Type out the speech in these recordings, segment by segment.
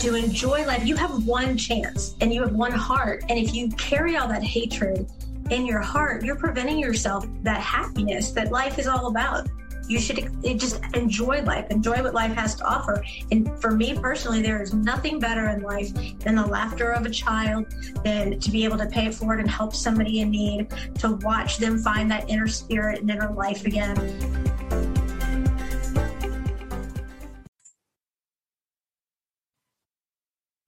to enjoy life. You have one chance and you have one heart. And if you carry all that hatred in your heart, you're preventing yourself that happiness that life is all about. You should just enjoy life, enjoy what life has to offer. And for me personally, there is nothing better in life than the laughter of a child, than to be able to pay it forward and help somebody in need, to watch them find that inner spirit and inner life again.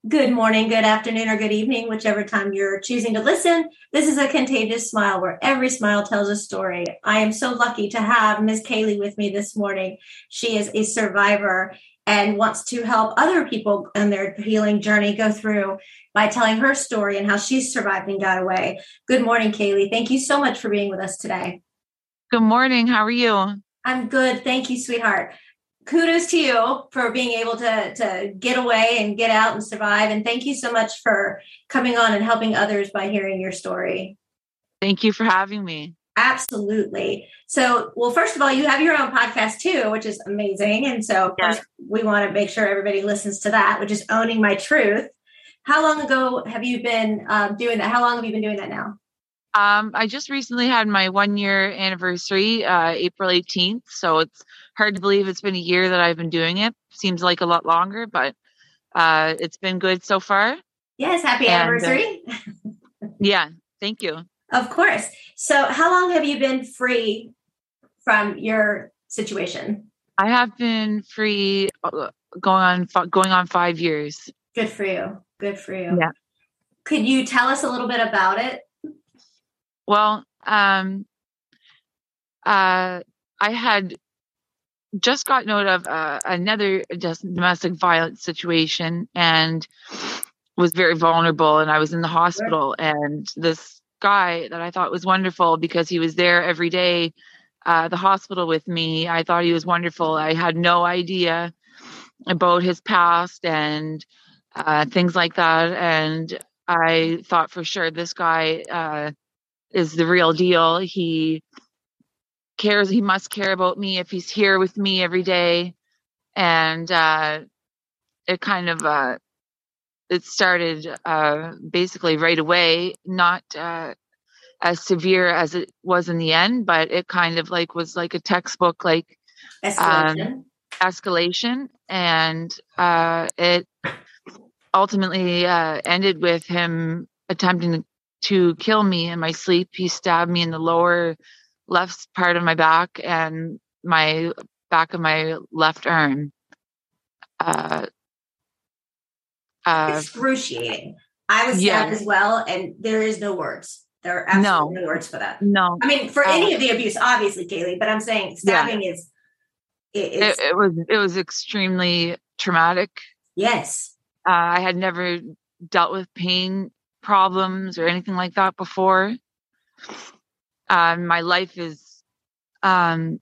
Good morning, good afternoon, or good evening, whichever time you're choosing to listen. This is a contagious smile where every smile tells a story. I am so lucky to have Ms. Ceilidh with me this morning. She is a survivor and wants to help other people in their healing journey go through by telling her story and how she's survived and got away. Good morning, Ceilidh. Thank you so much for being with us today. Good morning. How are you? I'm good. Thank you, sweetheart kudos to you for being able to to get away and get out and survive. And thank you so much for coming on and helping others by hearing your story. Thank you for having me. Absolutely. So well first of all you have your own podcast too which is amazing. And so yeah. we want to make sure everybody listens to that which is owning my truth. How long ago have you been um, doing that? How long have you been doing that now um, I just recently had my one year anniversary, uh, April 18th. So it's hard to believe it's been a year that I've been doing it. Seems like a lot longer, but uh, it's been good so far. Yes, happy and, uh, anniversary. Uh, yeah, thank you. Of course. So, how long have you been free from your situation? I have been free uh, going on going on five years. Good for you. Good for you. Yeah. Could you tell us a little bit about it? Well, um, uh, I had just got note of uh, another domestic violence situation and was very vulnerable and i was in the hospital and this guy that i thought was wonderful because he was there every day uh, the hospital with me i thought he was wonderful. I had no idea about his past and uh, things like that and i thought for sure this guy uh, is the real deal. He cares he must care about me if he's here with me every day. And uh it kind of uh it started uh basically right away not uh as severe as it was in the end but it kind of like was like a textbook like escalation, um, escalation. And uh it ultimately uh ended with him attempting to kill me in my sleep he stabbed me in the lower left part of my back and my back of my left arm. Uh, uh, excruciating. I was stabbed as well, and there is no words. There are absolutely no, no words for that. No, I mean for uh, any of the abuse, obviously, Ceilidh. But I'm saying stabbing yeah. is. It, it, it, was it was extremely traumatic. Yes, uh, I had never dealt with pain problems or anything like that before um, my life is um,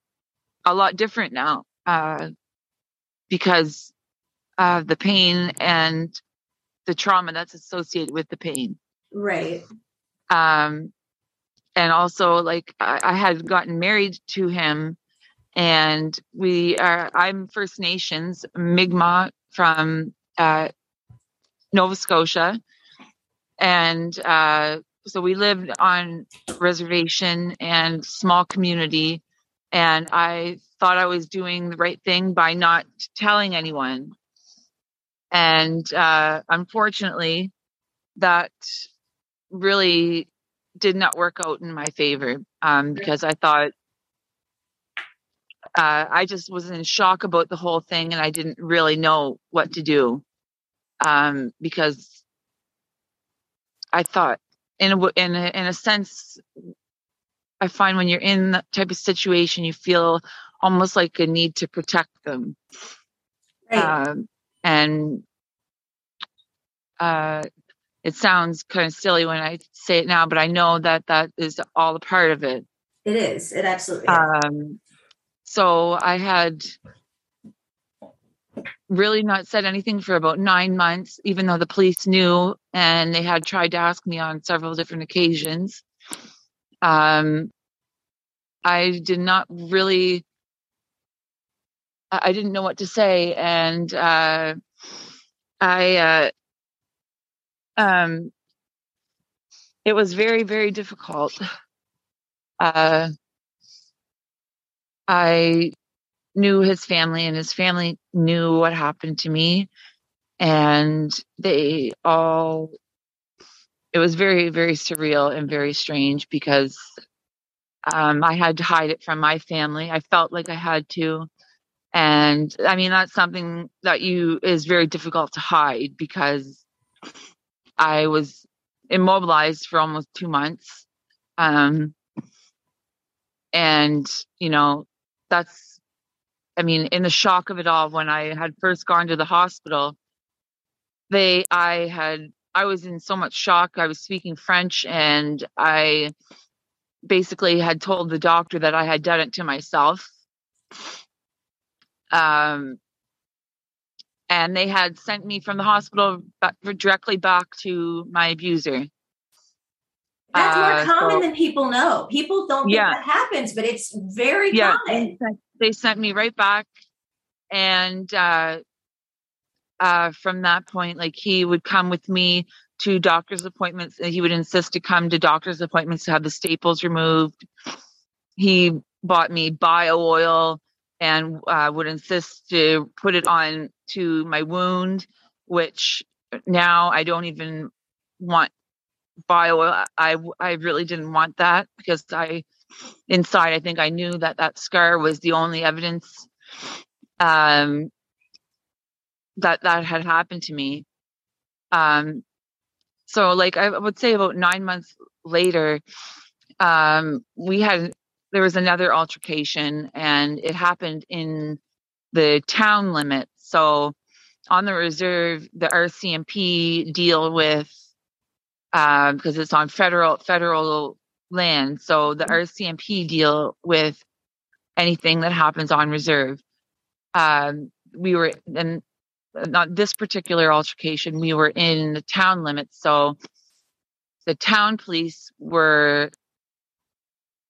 a lot different now uh, because of the pain and the trauma that's associated with the pain. Right. Um, and also, like, I, I had gotten married to him, and we are, I'm First Nations, Mi'kmaq from uh, Nova Scotia. And uh, so we lived on reservation and small community. And i thought i was doing the right thing by not telling anyone. And uh, unfortunately that really did not work out in my favor um, because i thought uh, i just was in shock about the whole thing and i didn't really know what to do um, because i thought in a in a, in a sense i find when you're in that type of situation you feel almost like a need to protect them right. um, and uh, it sounds kind of silly when i say it now but i know that that is all a part of it it is it absolutely is. Um, so i had really not said anything for about nine months, even though the police knew and they had tried to ask me on several different occasions. Um, I did not really, I didn't know what to say. And uh, I, uh, um, it was very, very difficult. Uh, I knew his family and his family knew what happened to me. And they all it was very very surreal and very strange because um, i had to hide it from my family. I felt like i had to. And i mean that's something that you is very difficult to hide because i was immobilized for almost two months. Um, and you know that's i mean in the shock of it all when i had first gone to the hospital they i had i was in so much shock i was speaking french and i basically had told the doctor that i had done it to myself um and they had sent me from the hospital back, directly back to my abuser that's more uh, common so, than people know. People don't think yeah. that happens, but it's very yeah, common. They sent me right back. And uh, uh, from that point, like he would come with me to doctor's appointments he would insist to come to doctor's appointments to have the staples removed. He bought me bio oil and uh, would insist to put it on to my wound, which now I don't even want bio oil I I really didn't want that because I inside I think I knew that that scar was the only evidence um that that had happened to me. Um so like I would say about 9 months later um we had there was another altercation and it happened in the town limit. So on the reserve the RCMP deal with because um, it's on federal federal land. So the RCMP deal with anything that happens on reserve. Um, we were in not this particular altercation. We were in the town limits, so the town police were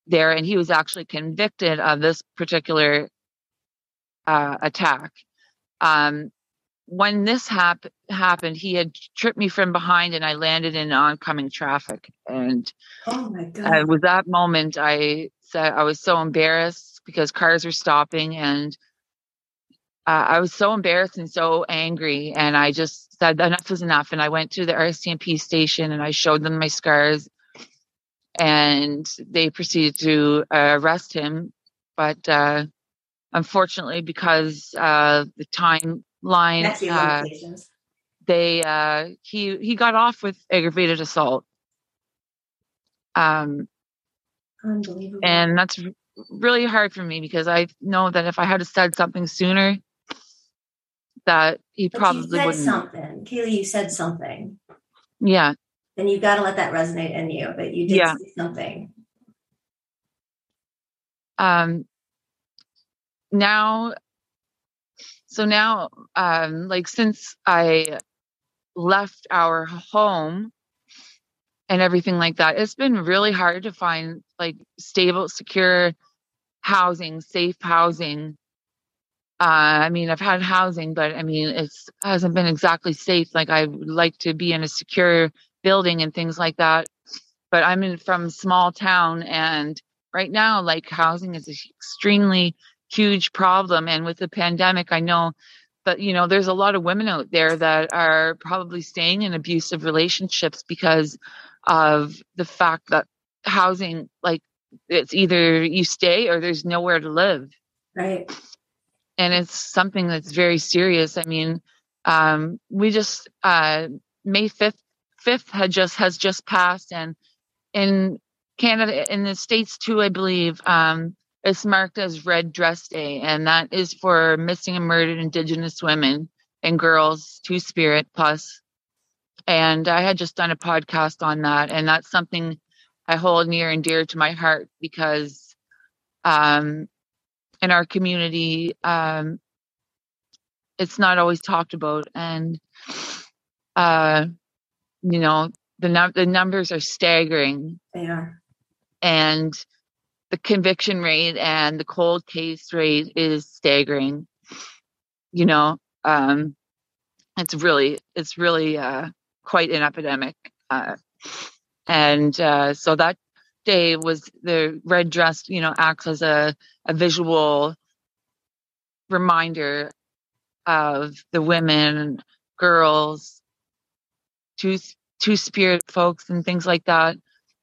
there, and he was actually convicted of this particular uh, attack. Um, when this hap- happened, he had tripped me from behind and I landed in oncoming traffic. And oh my God. Uh, with that moment, I said I was so embarrassed because cars were stopping and uh, I was so embarrassed and so angry. And I just said, enough is enough. And I went to the RCMP station and I showed them my scars. And they proceeded to uh, arrest him. But uh, unfortunately, because uh, the time line. Uh, they uh, he he got off with aggravated assault. Um, Unbelievable. And that's really hard for me because I know that if I had said something sooner, that he but probably wouldn't. Something, Ceilidh, you said something. Yeah. Then you've got to let that resonate in you. But you did yeah. say something. Um. Now so now um like since i left our home and everything like that it's been really hard to find like stable secure housing safe housing uh, I mean, I've had housing, but I mean, it's hasn't been exactly safe. Like I would like to be in a secure building and things like that. But I'm in from small town, and right now, like housing is extremely huge problem. And with the pandemic, I know that, you know, there's a lot of women out there that are probably staying in abusive relationships because of the fact that housing, like, it's either you stay or there's nowhere to live. Right. And it's something that's very serious. I mean, um, we just, uh, May 5th, 5th had just, has just passed and in Canada, in the States too, I believe, um, it's marked as Red Dress Day, and that is for missing and murdered Indigenous women and girls, Two Spirit plus. And I had just done a podcast on that, and that's something I hold near and dear to my heart because um, in our community, um, it's not always talked about, and uh, you know the num- the numbers are staggering. They are, and the conviction rate and the cold case rate is staggering. You know, um, it's really it's really uh, quite an epidemic. Uh, and uh, so that day was the red dress, you know, acts as a, a visual reminder of the women, girls, two two spirit folks, and things like that.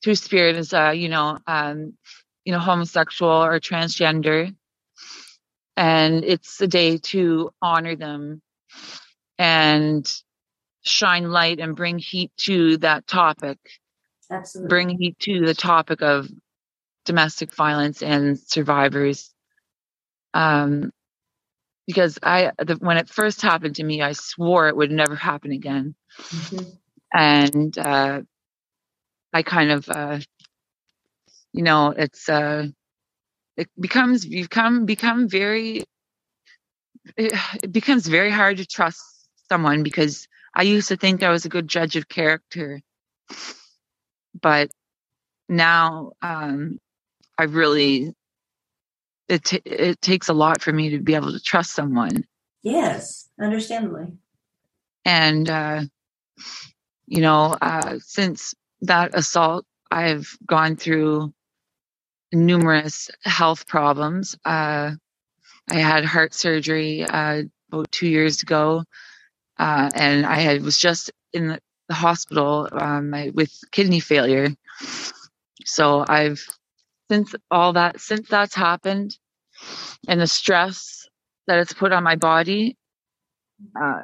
Two spirit is, uh, you know, um, you know, homosexual or transgender, and it's a day to honor them and shine light and bring heat to that topic. Absolutely. Bring heat to the topic of domestic violence and survivors. Um, because I, the, when it first happened to me, I swore it would never happen again. Mm-hmm. And, uh, I kind of, uh, you know, it's, uh, it becomes, you become, become very, it, it becomes very hard to trust someone because I used to think I was a good judge of character, but now, um, I really it t- it takes a lot for me to be able to trust someone. Yes, understandably. And uh, you know, uh, since that assault, I've gone through numerous health problems. Uh, I had heart surgery uh, about two years ago, uh, and I had was just in the, hospital um, with kidney failure. So I've since all that since that's happened and the stress that it's put on my body uh,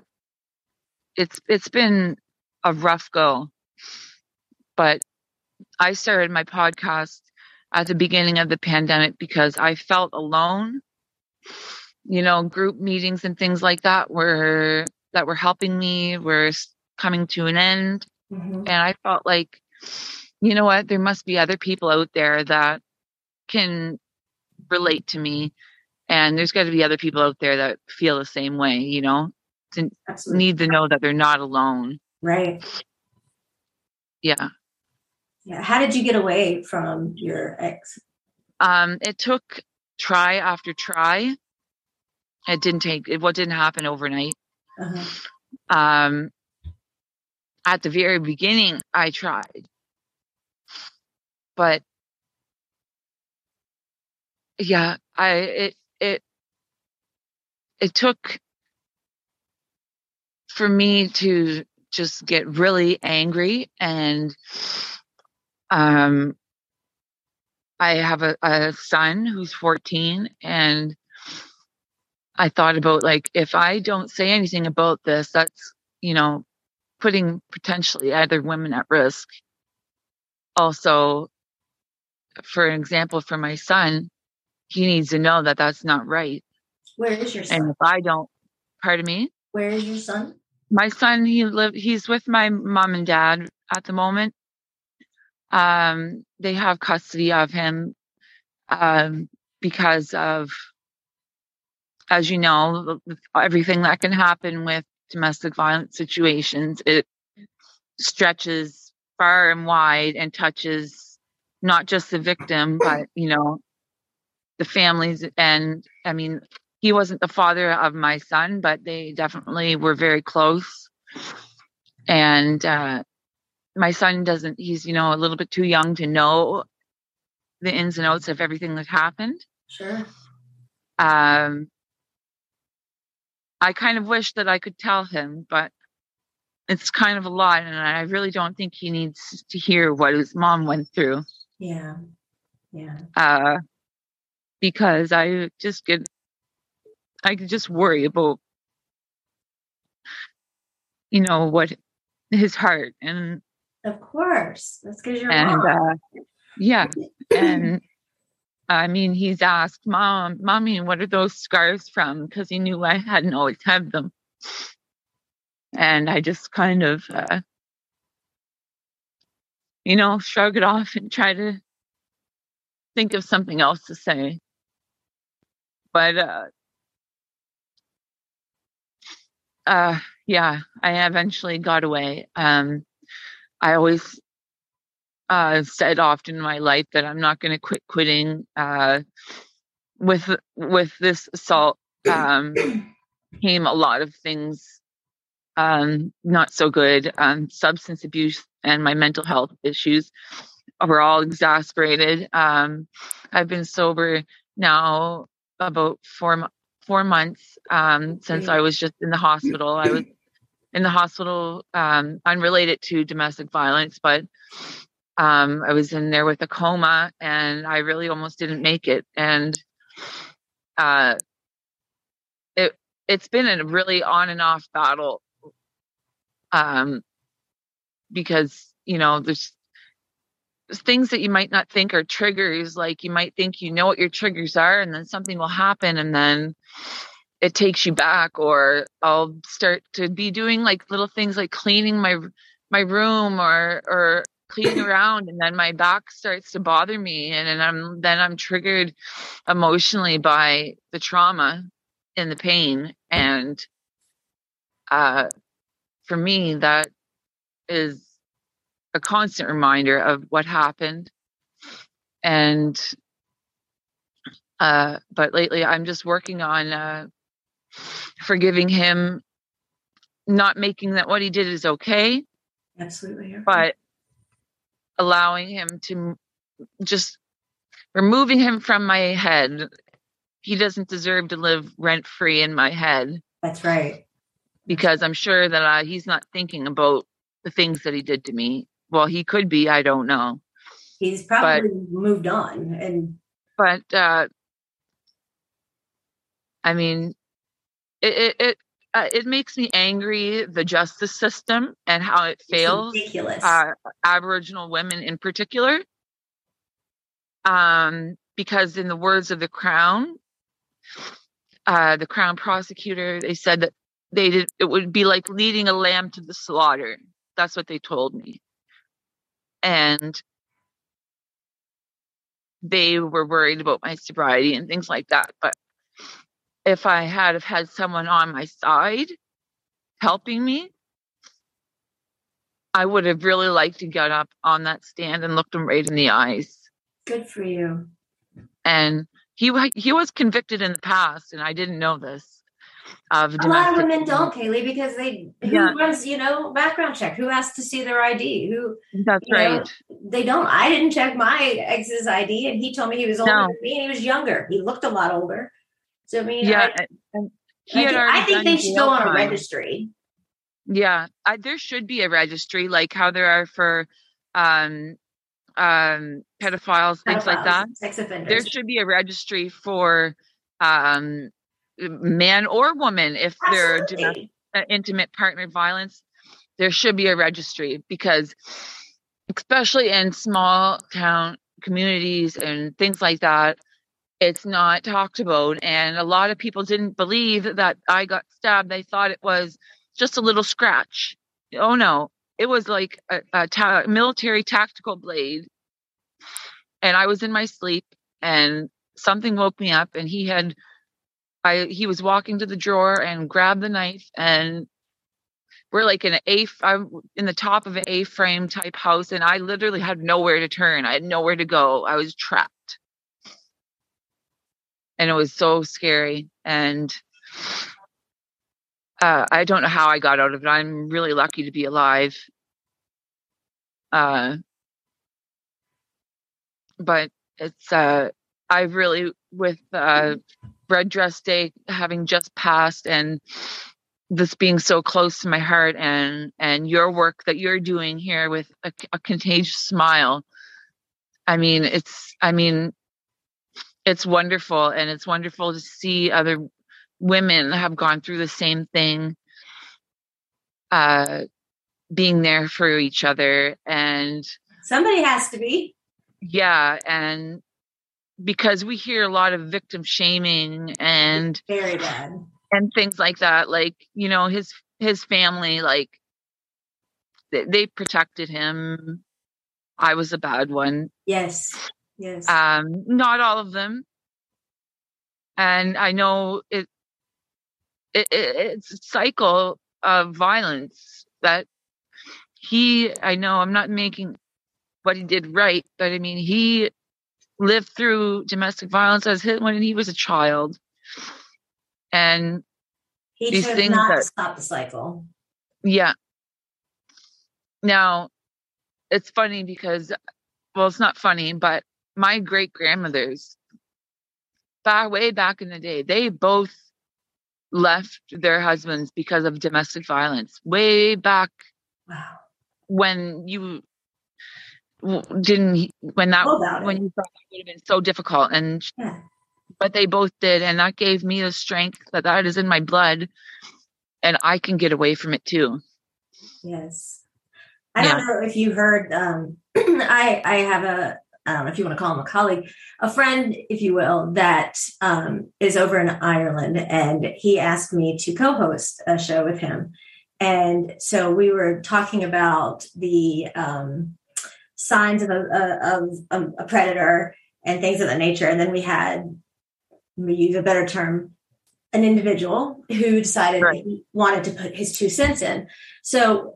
it's it's been a rough go but i started my podcast at the beginning of the pandemic because i felt alone you know group meetings and things like that were that were helping me were coming to an end. Mm-hmm. and i felt like you know what there must be other people out there that can relate to me. And there's got to be other people out there that feel the same way you know? To Absolutely. need to know that they're not alone. Right. Yeah yeah. How did you get away from your ex? Um it took try after try. It didn't take it what didn't happen overnight. Uh-huh. um at the very beginning i tried. But yeah, I it it it took for me to just get really angry and um I have a, a son who's 14 and I thought about like if I don't say anything about this, that's you know putting potentially other women at risk. Also, for an example, for my son, he needs to know that that's not right. Where is your son? And if I don't, pardon me. Where is your son? My son, he live. He's with my mom and dad at the moment. Um, they have custody of him, um, because of, as you know, everything that can happen with domestic violence situations. It stretches far and wide and touches not just the victim, but you know the families and i mean he wasn't the father of my son but they definitely were very close and uh, my son doesn't he's you know a little bit too young to know the ins and outs of everything that happened. Sure. Um i kind of wish that i could tell him but it's kind of a lot and i really don't think he needs to hear what his mom went through. Yeah. Yeah. Uh because I just get, I just worry about, you know, what his heart and. Of course, that's because you're and uh, yeah, and I mean, he's asked, "Mom, mommy, what are those scars from?" Because he knew I hadn't always had them, and I just kind of, uh, you know, shrug it off and try to think of something else to say but uh, uh, yeah, I eventually got away. Um, I always uh, said often in my life that I'm not going to quit quitting. Uh, with with this assault um, came a lot of things um, not so good. Um, substance abuse and my mental health issues were all exasperated. Um, I've been sober now about four four months um, since I was just in the hospital. I was in the hospital, um, unrelated to domestic violence, but um, I was in there with a coma, and I really almost didn't make it. And uh, it it's been a really on and off battle um, because you know there's things that you might not think are triggers like you might think you know what your triggers are and then something will happen and then it takes you back or i'll start to be doing like little things like cleaning my my room or or cleaning around and then my back starts to bother me and then i'm then i'm triggered emotionally by the trauma and the pain and uh for me that is a constant reminder of what happened. And uh, but lately I'm just working on uh, forgiving him, not making that what he did is okay. Absolutely. But allowing him to just removing him from my head. He doesn't deserve to live rent free in my head. That's right. Because I'm sure that uh, he's not thinking about the things that he did to me well, he could be. I don't know. He's probably but, moved on, and but uh, I mean, it it it, uh, it makes me angry the justice system and how it fails uh, Aboriginal women in particular. Um, because in the words of the Crown, uh, the Crown prosecutor, they said that they did it would be like leading a lamb to the slaughter. That's what they told me and they were worried about my sobriety and things like that. But if I had have had someone on my side helping me, I would have really liked to get up on that stand and looked him right in the eyes. Good for you. And he he was convicted in the past, and I didn't know this of a lot of women don't Ceilidh because they who yeah. runs you know background check who has to see their id who that's right know, they don't i didn't check my ex's id and he told me he was older no. than me and he was younger he looked a lot older so i mean yeah i, I think, I think they should go on a registry. Yeah I, there should be a registry like how there are for um um pedophiles, pedophiles things like that. sex offenders. there should be a registry for um man or woman, if Absolutely. they're uh, intimate partner violence, there should be a registry because, especially in small town communities and things like that, it's not talked about. And a lot of people didn't believe that I got stabbed. They thought it was just a little scratch. Oh no, it was like a, a ta- military tactical blade. And I was in my sleep and something woke me up and he had I he was walking to the drawer and grabbed the knife and we're like in an A I'm in the top of an A frame type house and I literally had nowhere to turn. I had nowhere to go. I was trapped. And it was so scary and uh, I don't know how I got out of it. I'm really lucky to be alive. Uh, but it's uh, I really with uh, red dress day having just passed and this being so close to my heart and and your work that you're doing here with a, a contagious smile i mean it's i mean it's wonderful and it's wonderful to see other women have gone through the same thing uh being there for each other and somebody has to be. Yeah and because we hear a lot of victim shaming and very bad. and things like that like you know his his family like they, they protected him. I was a bad one. Yes yes um not all of them and i know it, it, it it's a cycle of violence that he i know i'm not making what he did right but i mean he lived through domestic violence as hit when he was a child. And he these things not that, stop the cycle. Yeah. Now, it's funny because, well, it's not funny, but my great grandmothers, back way back in the day, they both left their husbands because of domestic violence. Way back wow. when you didn't when that when you thought that would have been so difficult and yeah. but they both did and that gave me the strength that that is in my blood and I can get away from it too. Yes. I yeah. don't know if you heard um I I have a um, if you want to call him a colleague, a friend, if you will, that um, is over in Ireland. And he asked me to co host a show with him. And so we were talking about the um, signs of a, of a predator and things of that nature. And then we had, we use a better term, an individual who decided right. he wanted to put his two cents in. So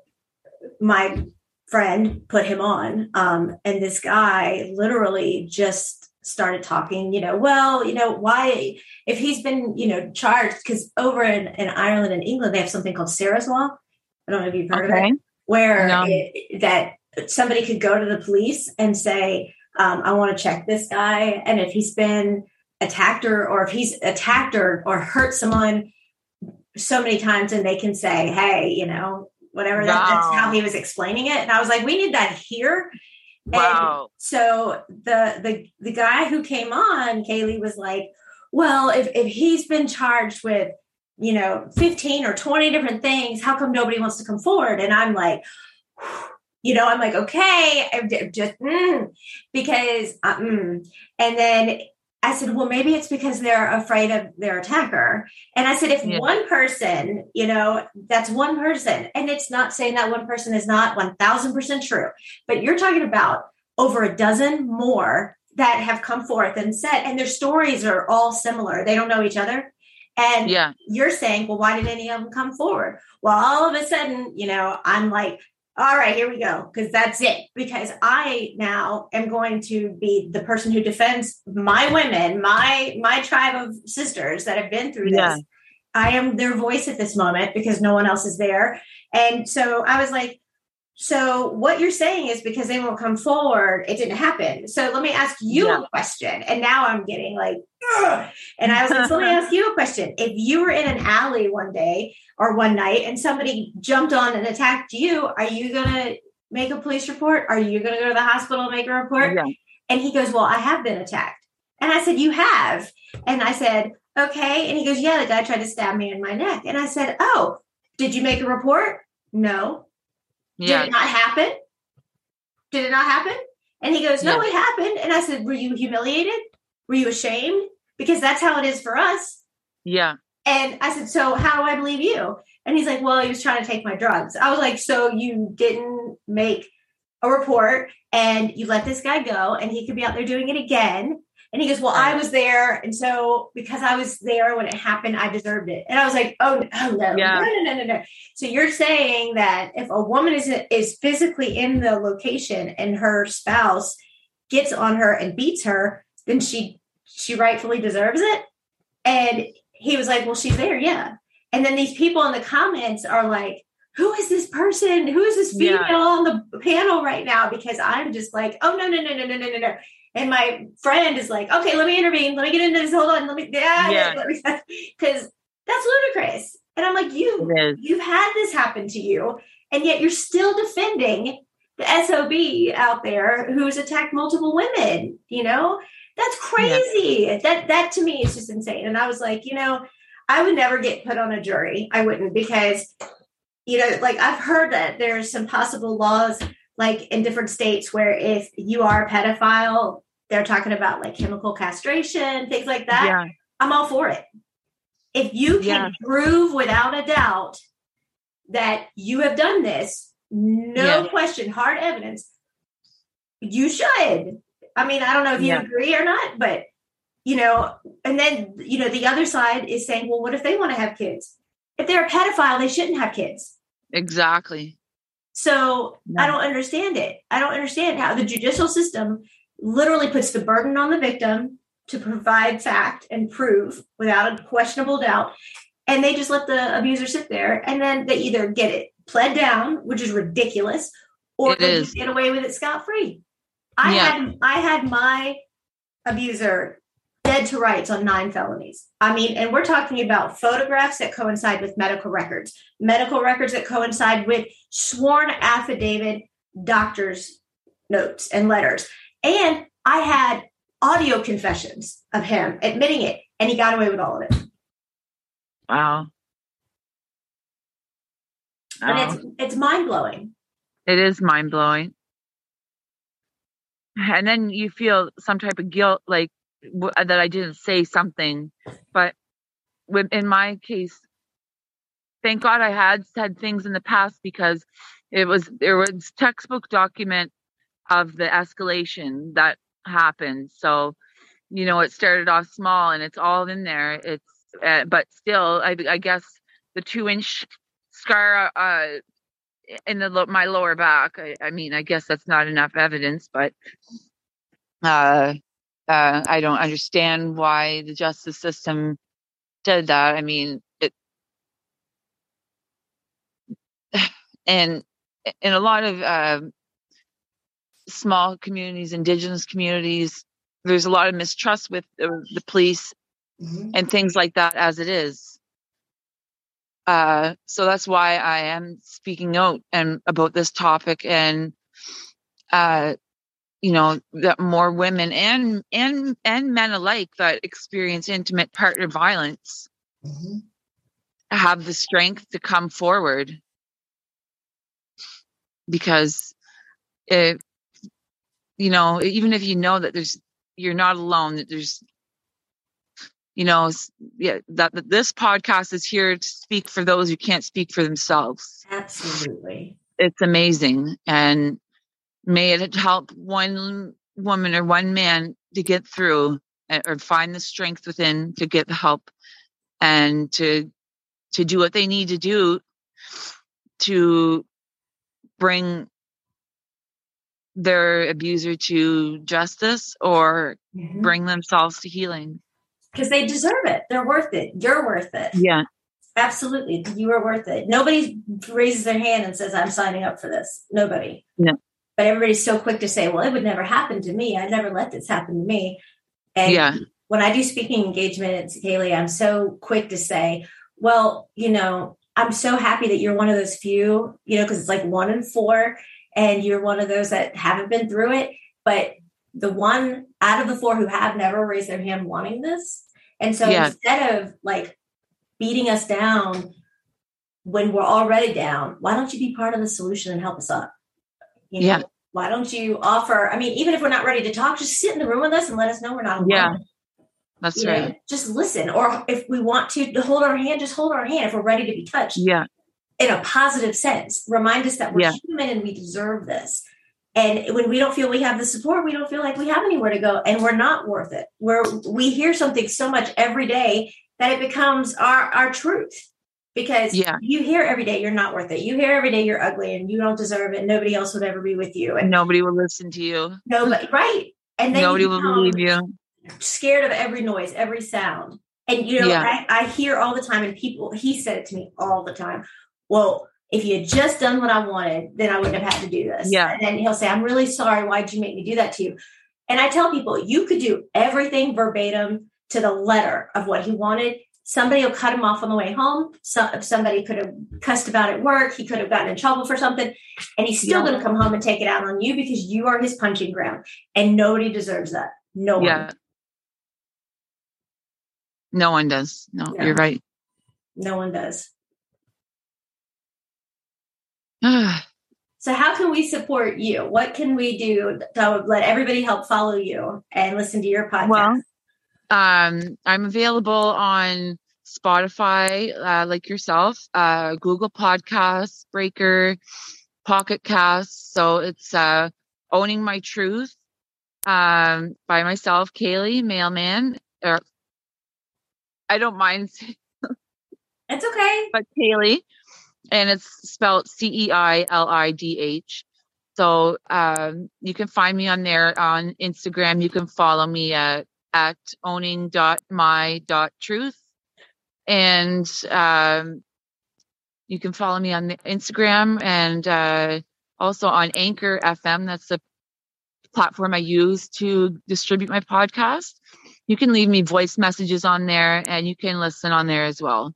my friend put him on, um, and this guy literally just started talking. You know, well, you know, why if he's been you know charged because over in, in Ireland and England they have something called Sarah's law. I don't know if you've heard okay. of it, where no. it, that somebody could go to the police and say, um, I want to check this guy. And if he's been attacked or, or if he's attacked or, or hurt someone so many times and they can say, hey, you know, whatever, wow. that, that's how he was explaining it. And I was like, we need that here. Wow. And so the, the, the guy who came on, Ceilidh was like, well, if, if he's been charged with, you know, 15 or 20 different things, how come nobody wants to come forward? And I'm like, you know, I'm like, okay, I'm just mm, because, uh, mm. and then I said, well, maybe it's because they're afraid of their attacker. And I said, if yeah. one person, you know, that's one person, and it's not saying that one person is not 1000% true, but you're talking about over a dozen more that have come forth and said, and their stories are all similar. They don't know each other. And yeah. you're saying, well, why did any of them come forward? Well, all of a sudden, you know, I'm like, all right, here we go, because that's it. Because I now am going to be the person who defends my women, my my tribe of sisters that have been through this. Yeah. I am their voice at this moment because no one else is there. And so I was like, so what you're saying is because they won't come forward, it didn't happen. So let me ask you yeah. a question. And now I'm getting like, Ugh. and I was like, so let me ask you a question. If you were in an alley one day or one night and somebody jumped on and attacked you, are you going to make a police report? Are you going to go to the hospital and make a report? Yeah. And he goes, well, I have been attacked. And I said, you have. And I said, okay. And he goes, yeah, the guy tried to stab me in my neck. And I said, oh, did you make a report? No. Yeah. Did it not happen? Did it not happen? And he goes, No, yeah. it happened. And I said, Were you humiliated? Were you ashamed? Because that's how it is for us. Yeah. And I said, So how do I believe you? And he's like, Well, he was trying to take my drugs. I was like, So you didn't make a report and you let this guy go and he could be out there doing it again and he goes, Well, I was there. And so because I was there when it happened, I deserved it. And I was like, Oh, oh no, yeah. no, no, no, no, no. So you're saying that if a woman is is physically in the location and her spouse gets on her and beats her, then she she rightfully deserves it. And he was like, Well, she's there, yeah. And then these people in the comments are like, who is this person? Who is this female yeah. on the panel right now? Because I'm just like, oh no, no, no, no, no, no, no, no. And my friend is like, okay, let me intervene. Let me get into this. Hold on. Let me, yeah, because that's ludicrous. And I'm like, you, you've had this happen to you, and yet you're still defending the SOB out there who's attacked multiple women. You know, that's crazy. Yeah. That that to me is just insane. And I was like, you know, I would never get put on a jury. I wouldn't because, you know, like I've heard that there's some possible laws like in different states where if you are a pedophile, they're talking about like chemical castration, things like that. Yeah. I'm all for it. If you can yeah. prove without a doubt that you have done this, no yeah. question, hard evidence, you should. I mean, I don't know if you agree or not, but you know, and then you know, the other side is saying, well, what if they want to have kids? If they're a pedophile, they shouldn't have kids. Exactly. So no. I don't understand it. I don't understand how the judicial system literally puts the burden on the victim to provide fact and prove without a questionable doubt. And they just let the abuser sit there and then they either get it pled down, which is ridiculous, or they get away with it scot free. I yeah. had I had my abuser dead to rights on nine felonies. I mean, and we're talking about photographs that coincide with medical records, medical records that coincide with sworn affidavit doctors' notes and letters. And I had audio confessions of him admitting it, and he got away with all of it. Wow. And it's it's mind blowing. It is mind blowing. And then you feel some type of guilt, like w- that I didn't say something. But in my case, thank God I had said things in the past because it was there was textbook document of the escalation that happened. So, you know, it started off small and it's all in there. It's uh, but still, I, I guess the two inch scar uh, in the my lower back. I, I, mean, I guess that's not enough evidence, but uh, uh, I don't understand why the justice system did that. I mean, it, and in a lot of uh, small communities, indigenous communities, there's a lot of mistrust with the, the police mm-hmm. and things like that as it is. Uh, so that's why I am speaking out and about this topic and, uh, you know, that more women and, and, and men alike that experience intimate partner violence mm-hmm. have the strength to come forward because it, you know, even if you know that there's, you're not alone, that there's you know, yeah, that, that this podcast is here to speak for those who can't speak for themselves. Absolutely. It's amazing. And may it help one woman or one man to get through eh, or find the strength within to get the help and to to do what they need to do to bring their abuser to justice or mm-hmm. bring themselves to healing because they deserve it. They're worth it. You're worth it. Yeah. Absolutely. You are worth it. Nobody raises their hand and says, I'm signing up for this. Nobody. Yeah. But everybody's so quick to say, well, it would never happen to me. I never let this happen to me. And yeah. when I do speaking engagements, Ceilidh, I'm so quick to say, well, you know, I'm so happy that you're one of those few, you know, because it's like one in four, and you're one of those that haven't been through it. But the one out of the four who have never raised their hand wanting this. And so yeah. instead of like beating us down when we're already down, why don't you be part of the solution and help us up? You know, yeah. Why don't you offer? I mean, even if we're not ready to talk, just sit in the room with us and let us know we're not alone. Yeah. That's you right. Know, just listen. Or if we want to, to hold our hand, just hold our hand if we're ready to be touched. Yeah. In a positive sense. Remind us that we're yeah. human and we deserve this. And when we don't feel we have the support, we don't feel like we have anywhere to go and we're not worth it. Where we hear something so much every day that it becomes our, our truth. Because yeah. you hear every day you're not worth it. You hear every day you're ugly and you don't deserve it. Nobody else would ever be with you. And nobody will listen to you. Nobody, right? And then nobody will believe you. Scared of every noise, every sound. And you know, yeah. I, I hear all the time, and people, he said it to me all the time. Well, if you had just done what I wanted, then I wouldn't have had to do this. Yeah. And then he'll say, I'm really sorry. Why'd you make me do that to you? And I tell people, you could do everything verbatim to the letter of what he wanted. Somebody will cut him off on the way home. So, somebody could have cussed about at work. He could have gotten in trouble for something. And he's still yeah. going to come home and take it out on you because you are his punching ground. And nobody deserves that. No one. Yeah. No one does. No, you're right. No one does. so how can we support you? What can we do to let everybody help follow you and listen to your podcast? Well, um, I'm available on Spotify, uh, like yourself, uh, Google Podcasts, Breaker, Pocket Casts. So it's uh, owning my truth um, by myself, Ceilidh Mailman. Or I don't mind. it's okay. But Ceilidh and it's spelled C E I L I D H. So um, you can find me on there on Instagram. You can follow me at at owning.my.truth. And um, You can follow me on Instagram and uh, also on Anchor FM. That's the platform I use to distribute my podcast. You can leave me voice messages on there and you can listen on there as well.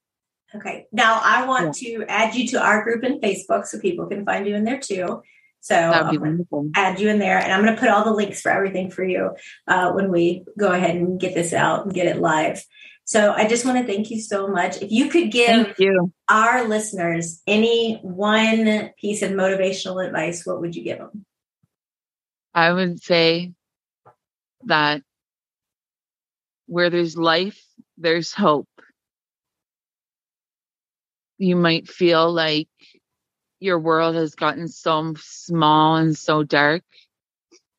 Okay. Now I want yeah. to add you to our group in Facebook so people can find you in there too. So I'll add you in there and I'm going to put all the links for everything for you uh, when we go ahead and get this out and get it live. So I just want to thank you so much. If you could give you. our listeners any one piece of motivational advice, what would you give them? I would say that where there's life, there's hope. You might feel like your world has gotten so small and so dark.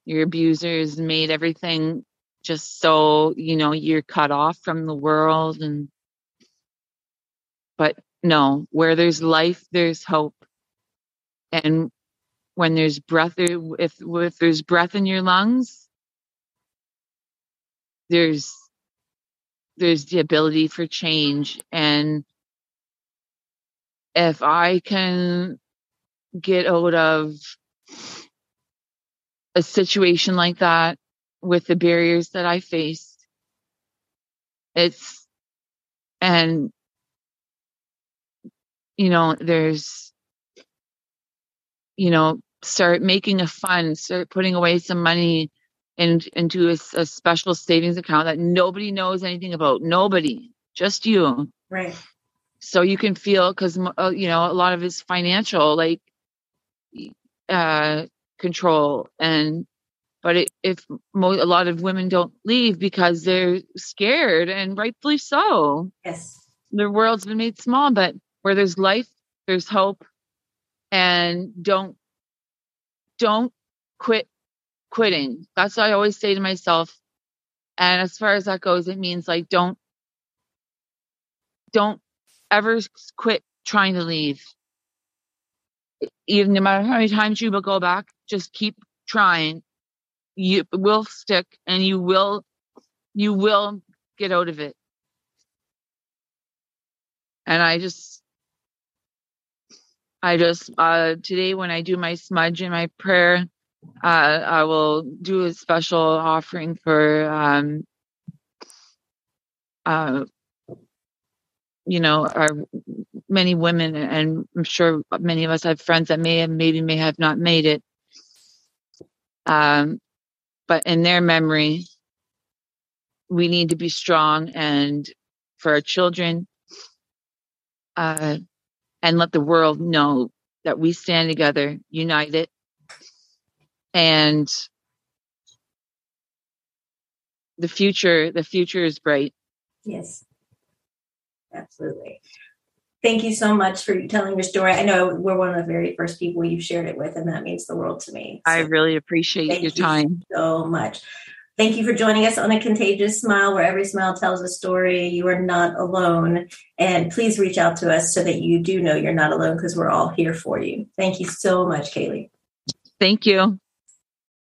Your abusers made everything just so you know you're cut off from the world and but no where there's life there's hope and when there's breath if if there's breath in your lungs there's there's the ability for change and if i can get out of a situation like that with the barriers that I faced. It's, and, you know, there's, you know, start making a fund, start putting away some money in, into a, a special savings account that nobody knows anything about. Nobody, just you. Right. So you can feel, because, uh, you know, a lot of it's financial, like, uh, control and but it, if mo- a lot of women don't leave because they're scared, and rightfully so. Yes. The world's been made small, but where there's life, there's hope. And don't don't quit quitting. That's what I always say to myself. And as far as that goes, it means like don't don't ever quit trying to leave. Even no matter how many times you will go back, just keep trying. You will stick and you will you will get out of it. And i just i just uh today when i do my smudge and my prayer uh i will do a special offering for um uh you know our many women and i'm sure many of us have friends that may have maybe may have not made it um but in their memory, we need to be strong and for our children, uh, and let the world know that we stand together, united, and the future. The future is bright. Yes, absolutely. Thank you so much for telling your story. I know we're one of the very first people you've shared it with, and that means the world to me. So I really appreciate your you time so much. Thank you for joining us on A Contagious Smile, where every smile tells a story. You are not alone. And please reach out to us so that you do know you're not alone because we're all here for you. Thank you so much, Ceilidh. Thank you.